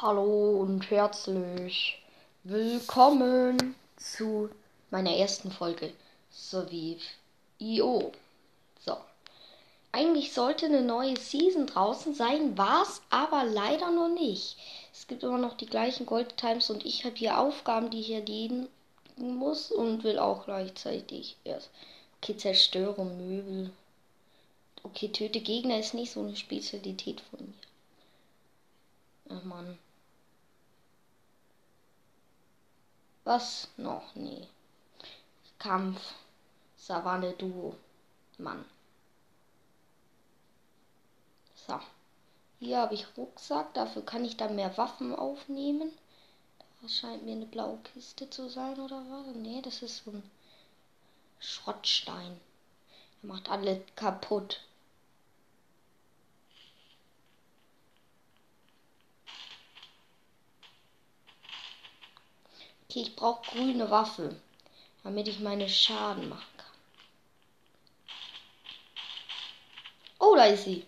Hallo und herzlich willkommen zu meiner ersten Folge sowie IO. So. Eigentlich sollte eine neue Season draußen sein, war es aber leider noch nicht. Es gibt immer noch die gleichen Gold Times und ich habe hier Aufgaben, die ich erledigen muss und will auch gleichzeitig erst. Okay, zerstöre Möbel. Okay, töte Gegner ist nicht so eine Spezialität von mir. Ach man. Was noch? Nee. Kampf. Savanne Duo. Mann. So. Hier habe ich Rucksack. Dafür kann ich dann mehr Waffen aufnehmen. Das scheint mir eine blaue Kiste zu sein oder was? Nee, das ist so ein Schrottstein. Er macht alle kaputt. Okay, ich brauche grüne Waffe, damit ich meine Schaden machen kann. Oh, da ist sie.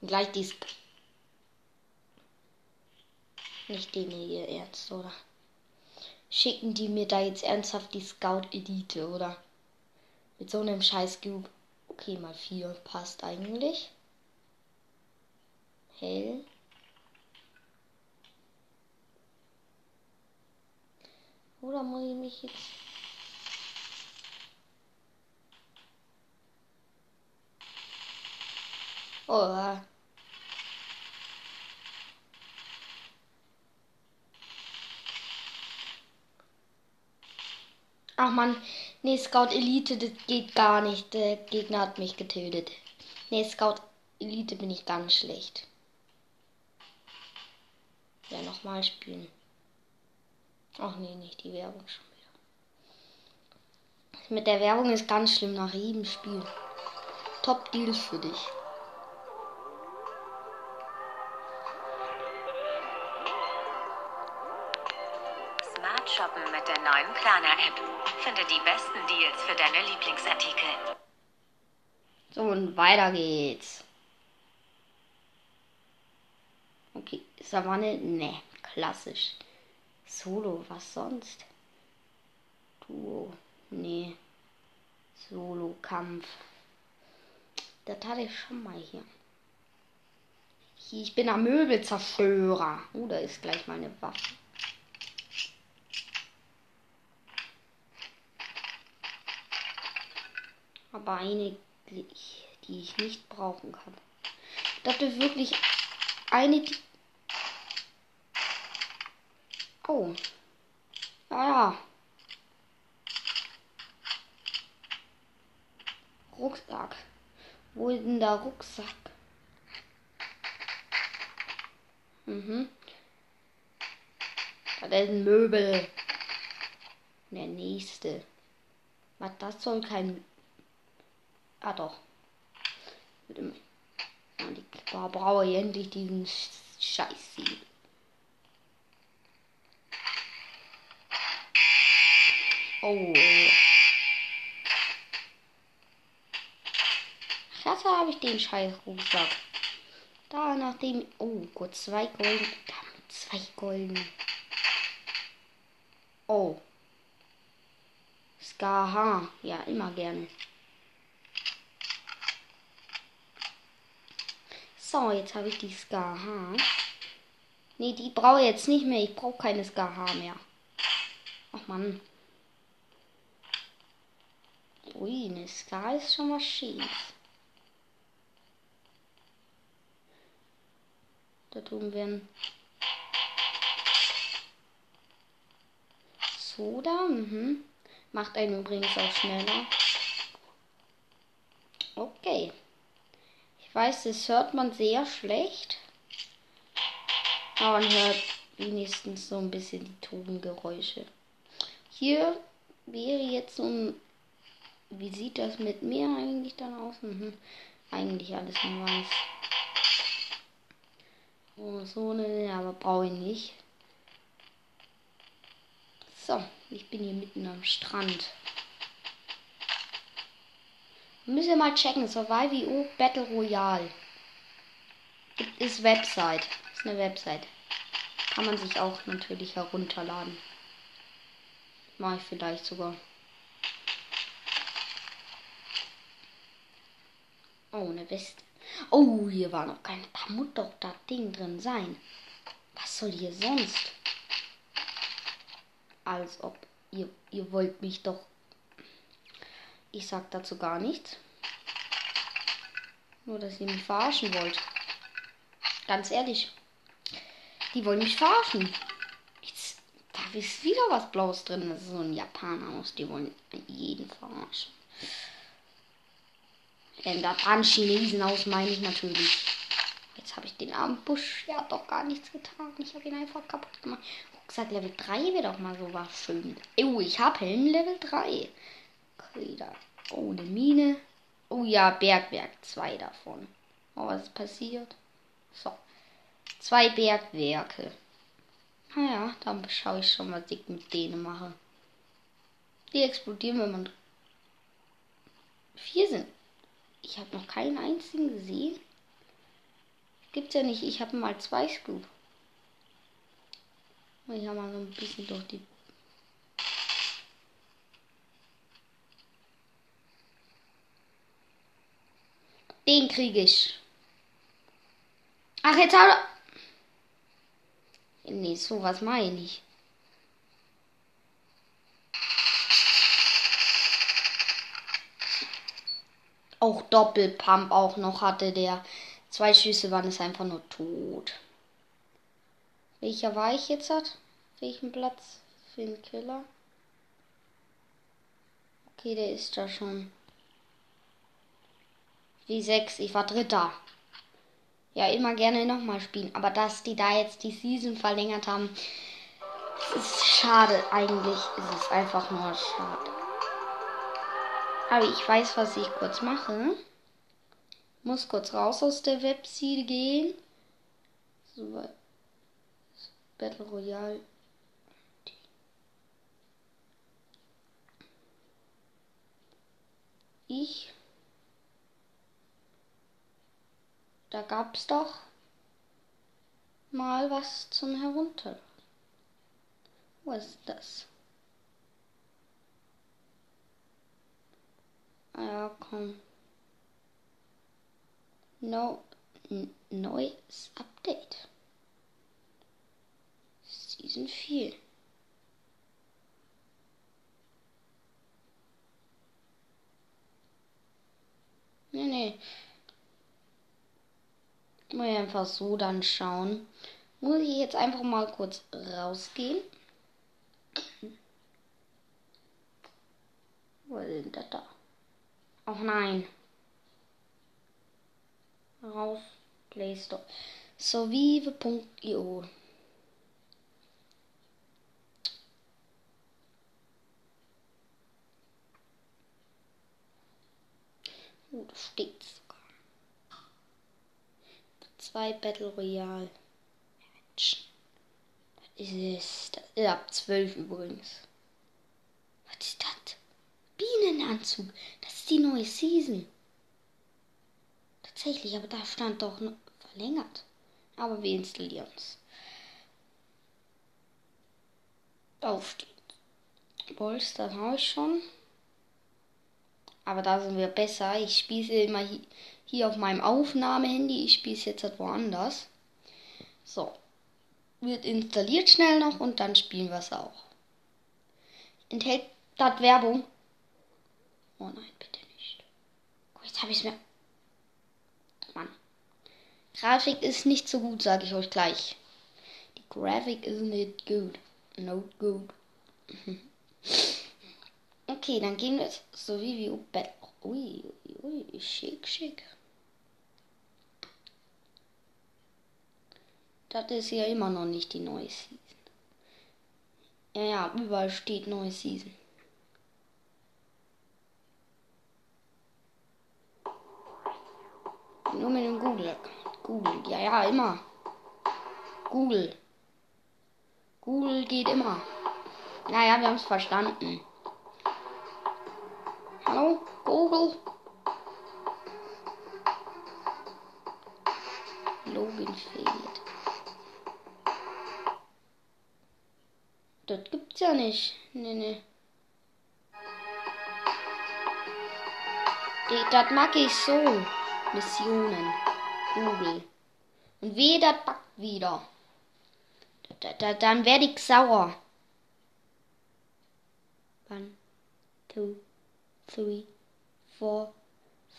Gleich die Sk Nicht den hier ernst, oder? Schicken die mir da jetzt ernsthaft die Scout Elite, oder? Mit so einem scheiß Cube. Okay, mal vier passt eigentlich. Hell. Oder muss ich mich jetzt... Oh. Ach man, nee, Scout Elite, das geht gar nicht. Der Gegner hat mich getötet. Nee, Scout Elite bin ich ganz schlecht. Ja, nochmal spielen. Ach nee, nicht die Werbung schon wieder. Mit der Werbung ist ganz schlimm nach jedem Spiel. Top Deals für dich. Smart shoppen mit der neuen Planer-App. Finde die besten Deals für deine Lieblingsartikel. So, und weiter geht's. Okay, Savanne, ne, klassisch. Solo, was sonst? Duo, nee. Solo-Kampf. Das hatte ich schon mal hier. Ich bin ein Möbelzerstörer. Oh, da ist gleich meine Waffe. Aber eine, die ich nicht brauchen kann. Das ist wirklich eine, die Oh. Ah ja. Rucksack. Wo ist denn der Rucksack? Mhm. Das ist ein Möbel. Der nächste. Was, das soll kein... Ah doch. Brauche ich endlich diesen Scheiß Sieb. Oh. Klasse habe ich den scheiß Rucksack. Da nachdem. Oh, gut, zwei Golden. Zwei Golden. Oh. Skaha. Ja, immer gerne. So, jetzt habe ich die Skaha. Nee, die brauche ich jetzt nicht mehr. Ich brauche keine Skaha mehr. Ach man. Ui, eine Ska ist schon mal schief. Da drüben werden Soda. Mhm. Macht einen übrigens auch schneller. Okay. Ich weiß, das hört man sehr schlecht. Aber man hört wenigstens so ein bisschen die Tongeräusche. Hier wäre jetzt so ein wie sieht das mit mir eigentlich dann aus? Mhm. Eigentlich alles in weiß. Oh, so eine, aber brauche ich nicht. So, ich bin hier mitten am Strand. Müssen wir mal checken. Survival Battle Royale. Ist Website. Ist eine Website. Kann man sich auch natürlich herunterladen. Mache ich vielleicht sogar. Oh, eine Weste. Oh, hier war noch kein. Da muss doch das Ding drin sein. Was soll hier sonst? Als ob ihr, ihr wollt mich doch. Ich sag dazu gar nichts. Nur, dass ihr mich verarschen wollt. Ganz ehrlich. Die wollen mich verarschen. Jetzt, da ist wieder was Blaues drin. Das ist so ein Japaner aus. Die wollen jeden verarschen. Denn da dran Chinesen aus meine ich natürlich. Jetzt habe ich den armen Busch. Hat doch gar nichts getan. Ich habe ihn einfach kaputt gemacht. Rucksack Level 3 wäre doch mal so was schön. Oh, ich habe Helm Level 3. Okay. Oh, eine Mine. Oh ja, Bergwerk. Zwei davon. Oh, was ist passiert? So. Zwei Bergwerke. Naja, dann schaue ich schon, was ich mit denen mache. Die explodieren, wenn man. Vier sind. Ich habe noch keinen einzigen gesehen. Gibt's ja nicht. Ich habe mal zwei Scoop. Ich habe mal so ein bisschen durch die. Den kriege ich. Ach, jetzt hat er. Nee, sowas meine ich. Auch Doppelpump auch noch hatte der. Zwei Schüsse waren es einfach nur tot. Welcher war ich jetzt hat? Welchen Platz für den Killer? Okay, der ist da schon. Wie sechs, ich war Dritter. Ja, immer gerne nochmal spielen. Aber dass die da jetzt die Season verlängert haben, ist schade. Eigentlich ist es einfach nur schade. Aber ich weiß, was ich kurz mache. Muss kurz raus aus der Webseite gehen. So, Battle Royale. Ich. Da gab's doch mal was zum Herunter. Wo ist das? Ah ja, komm. No, neues Update. Season 4. Nee, nee. Ich einfach so dann schauen. Muss ich jetzt einfach mal kurz rausgehen. Wo ist denn das da? Ach nein. Raus. Play Store. Sovive.io. Oh, da steht sogar. Zwei Battle Royale. Es? Das ist ab 12 übrigens. Was ist das? Bienenanzug. Die neue Season. Tatsächlich, aber da stand doch verlängert. Aber wir installieren es. Aufsteht. Bolz, das habe ich schon. Aber da sind wir besser. Ich spiele immer hier, auf meinem Aufnahmehandy. Ich spiele es jetzt halt woanders. So. Wird installiert schnell noch und dann spielen wir es auch. Enthält das Werbung? Oh nein, bitte jetzt habe ich es mir. Mann. Grafik ist nicht so gut, sage ich euch gleich. Die Grafik ist nicht gut. Not good. okay, dann gehen wir jetzt so wie wir Battle. Ui, ui, ui, schick, schick. Das ist ja immer noch nicht die neue Season. Ja, ja, überall steht neue Season. Nur mit dem Google. Google, ja, ja, immer. Google. Google geht immer. Naja, wir haben es verstanden. Hallo, Google. Login fehlt. Das gibt's ja nicht. Nee, nee. Das mag ich so. Missionen. Google. Und weh, das backt wieder. Da, da, dann werde ich sauer. One, two, three, four,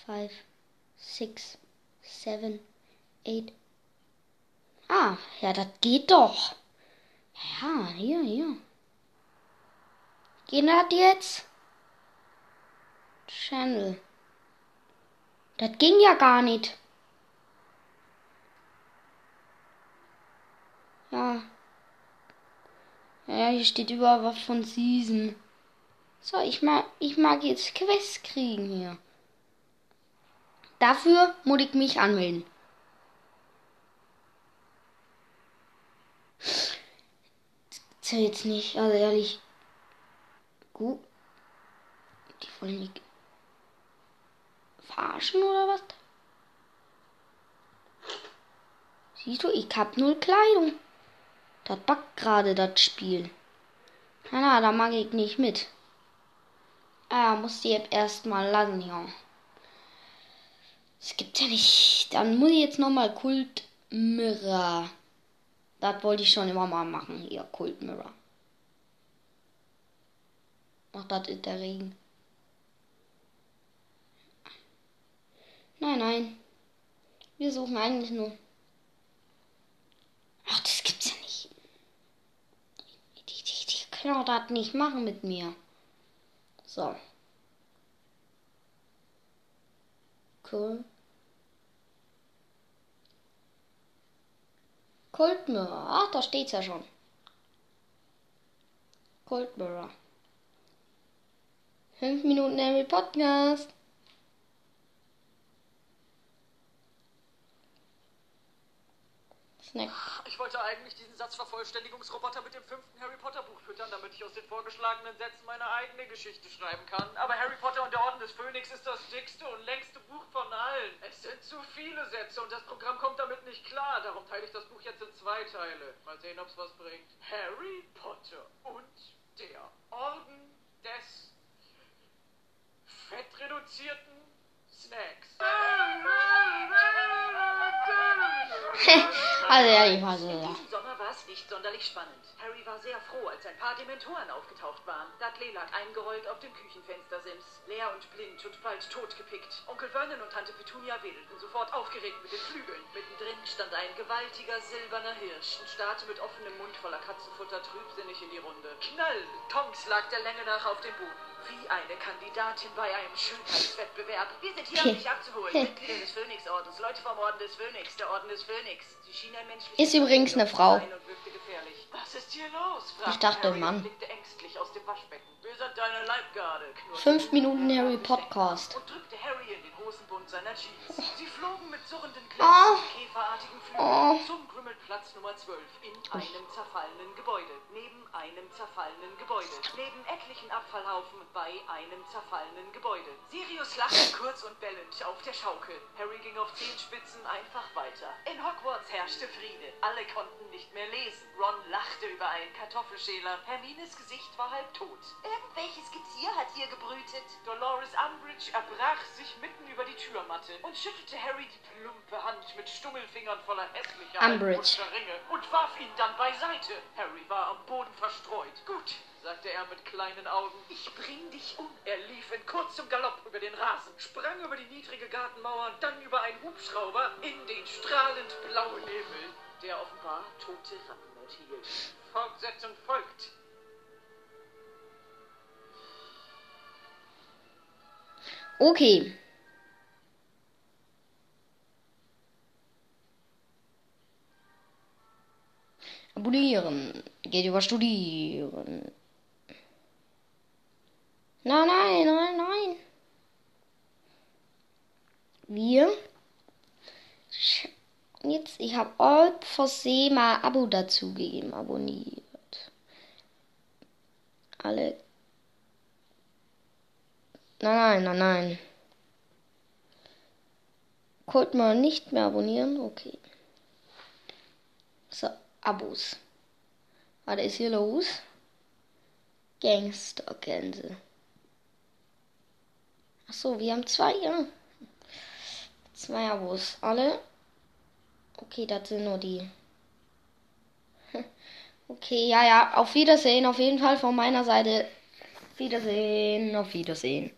five, six, seven, eight. Ah, ja, das geht doch. Ja, hier, hier. Geht das jetzt? Channel. Das ging ja gar nicht. Ja. Ja, hier steht überall was von Season. So, ich mag, ich mag jetzt Quest kriegen hier. Dafür muss ich mich anmelden. Das jetzt nicht, also ehrlich. Gut. Die wollen mich verarschen oder was? Siehst du, ich hab null Kleidung. Das backt gerade das Spiel. Na, na, da mag ich nicht mit. Ah, muss die App erstmal laden, ja. Es gibt ja nicht. Dann muss ich jetzt nochmal Kult Mirror. Das wollte ich schon immer mal machen. Hier, Kult Mirror. Ach, das ist der Regen. Nein, nein. Wir suchen eigentlich nur. Ach, das gibt's ja nicht. Die, die, die können auch das nicht machen mit mir. So. Cool. Cold Mirror. Ach, da steht's ja schon. Cold Mirror. Fünf Minuten Harry Podcast. Snack. Ich wollte eigentlich diesen Satzvervollständigungsroboter mit dem fünften Harry Potter Buch füttern, damit ich aus den vorgeschlagenen Sätzen meine eigene Geschichte schreiben kann. Aber Harry Potter und der Orden des Phönix ist das dickste und längste Buch von allen. Es sind zu viele Sätze und das Programm kommt damit nicht klar. Darum teile ich das Buch jetzt in zwei Teile. Mal sehen, ob's was bringt. Harry Potter und der Orden des fettreduzierten Snacks. also ehrlich, was ist In das? diesem Sommer war es nicht sonderlich spannend. Harry war sehr froh, als ein paar Dementoren aufgetaucht waren. Dudley lag eingerollt auf dem Küchenfenstersims, leer und blind und bald totgepickt. Onkel Vernon und Tante Petunia wedelten sofort aufgeregt mit den Flügeln. Mittendrin stand ein gewaltiger silberner Hirsch und starrte mit offenem Mund voller Katzenfutter trübsinnig in die Runde. Knall! Tonks lag der Länge nach auf dem Boden. Wie eine Kandidatin bei einem Schönheitswettbewerb. Wir sind hier, um dich abzuholen. Mitglieder des Phönixordens, Leute vom Orden des Phönix, der Orden des Phönix. Ein menschliches Ist übrigens eine Frau. Was ist hier los? Ich dachte, Harry Mann. Fünf Minuten Harry Podcast. Und drückte Harry in den Hosenbund seiner Jeans. Sie flogen mit surrenden Oh. Klängen und käferartigen Flügeln Oh. zum Grümmelplatz Nummer 12 in einem zerfallenen Gebäude. Neben einem zerfallenen Gebäude. Neben etlichen Abfallhaufen bei einem zerfallenen Gebäude. Sirius lachte kurz und bellend auf der Schaukel. Harry ging auf Zehenspitzen einfach weiter. In Hogwarts herrschte Friede. Alle konnten nicht mehr lesen. Ron lachte über einen Kartoffelschäler. Hermines Gesicht war halb tot. Irgendwelches Getier hat hier gebrütet. Dolores Umbridge erbrach sich mitten über die Türmatte und schüttelte Harry die plumpe Hand mit Stummelfingern voller hässlicher Umbridge. Altmodischer Ringe und warf ihn dann beiseite. Harry war am Boden verstreut. Gut, sagte er mit kleinen Augen. Ich bring dich um. Er lief in kurzem Galopp über den Rasen, sprang über die niedrige Gartenmauer, dann über einen Hubschrauber in den strahlend blauen Himmel, der offenbar tote Ratten enthielt. Fortsetzung folgt. Okay. Abonnieren. Geht über Studieren. Nein, nein, nein, nein. Wir. Jetzt, ich habe all versehen mal Abo dazugegeben. Abonniert. Alle. Nein, nein, nein, nein. Konnte man nicht mehr abonnieren? Okay. So, Abos. Was ist hier los? Gangstergänse. Achso, wir haben zwei, ja. Zwei Abos. Alle? Okay, das sind nur die. Okay, ja, ja. Auf Wiedersehen. Auf jeden Fall von meiner Seite. Wiedersehen. Auf Wiedersehen.